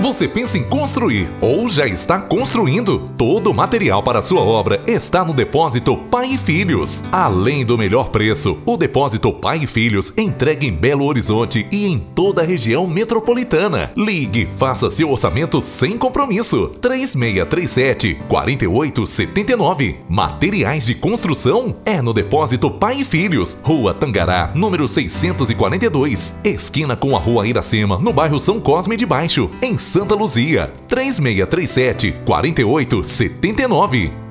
Você pensa em construir ou já está construindo? Todo o material para sua obra está no Depósito Pai e Filhos. Além do melhor preço, o Depósito Pai e Filhos entrega em Belo Horizonte e em toda a região metropolitana. Ligue, faça seu orçamento sem compromisso. 3637 4879. Materiais de construção é no Depósito Pai e Filhos, Rua Tangará, número 642, esquina com a Rua Iracema, no bairro São Cosme de Baixo, em Santa Luzia. 3637 4879.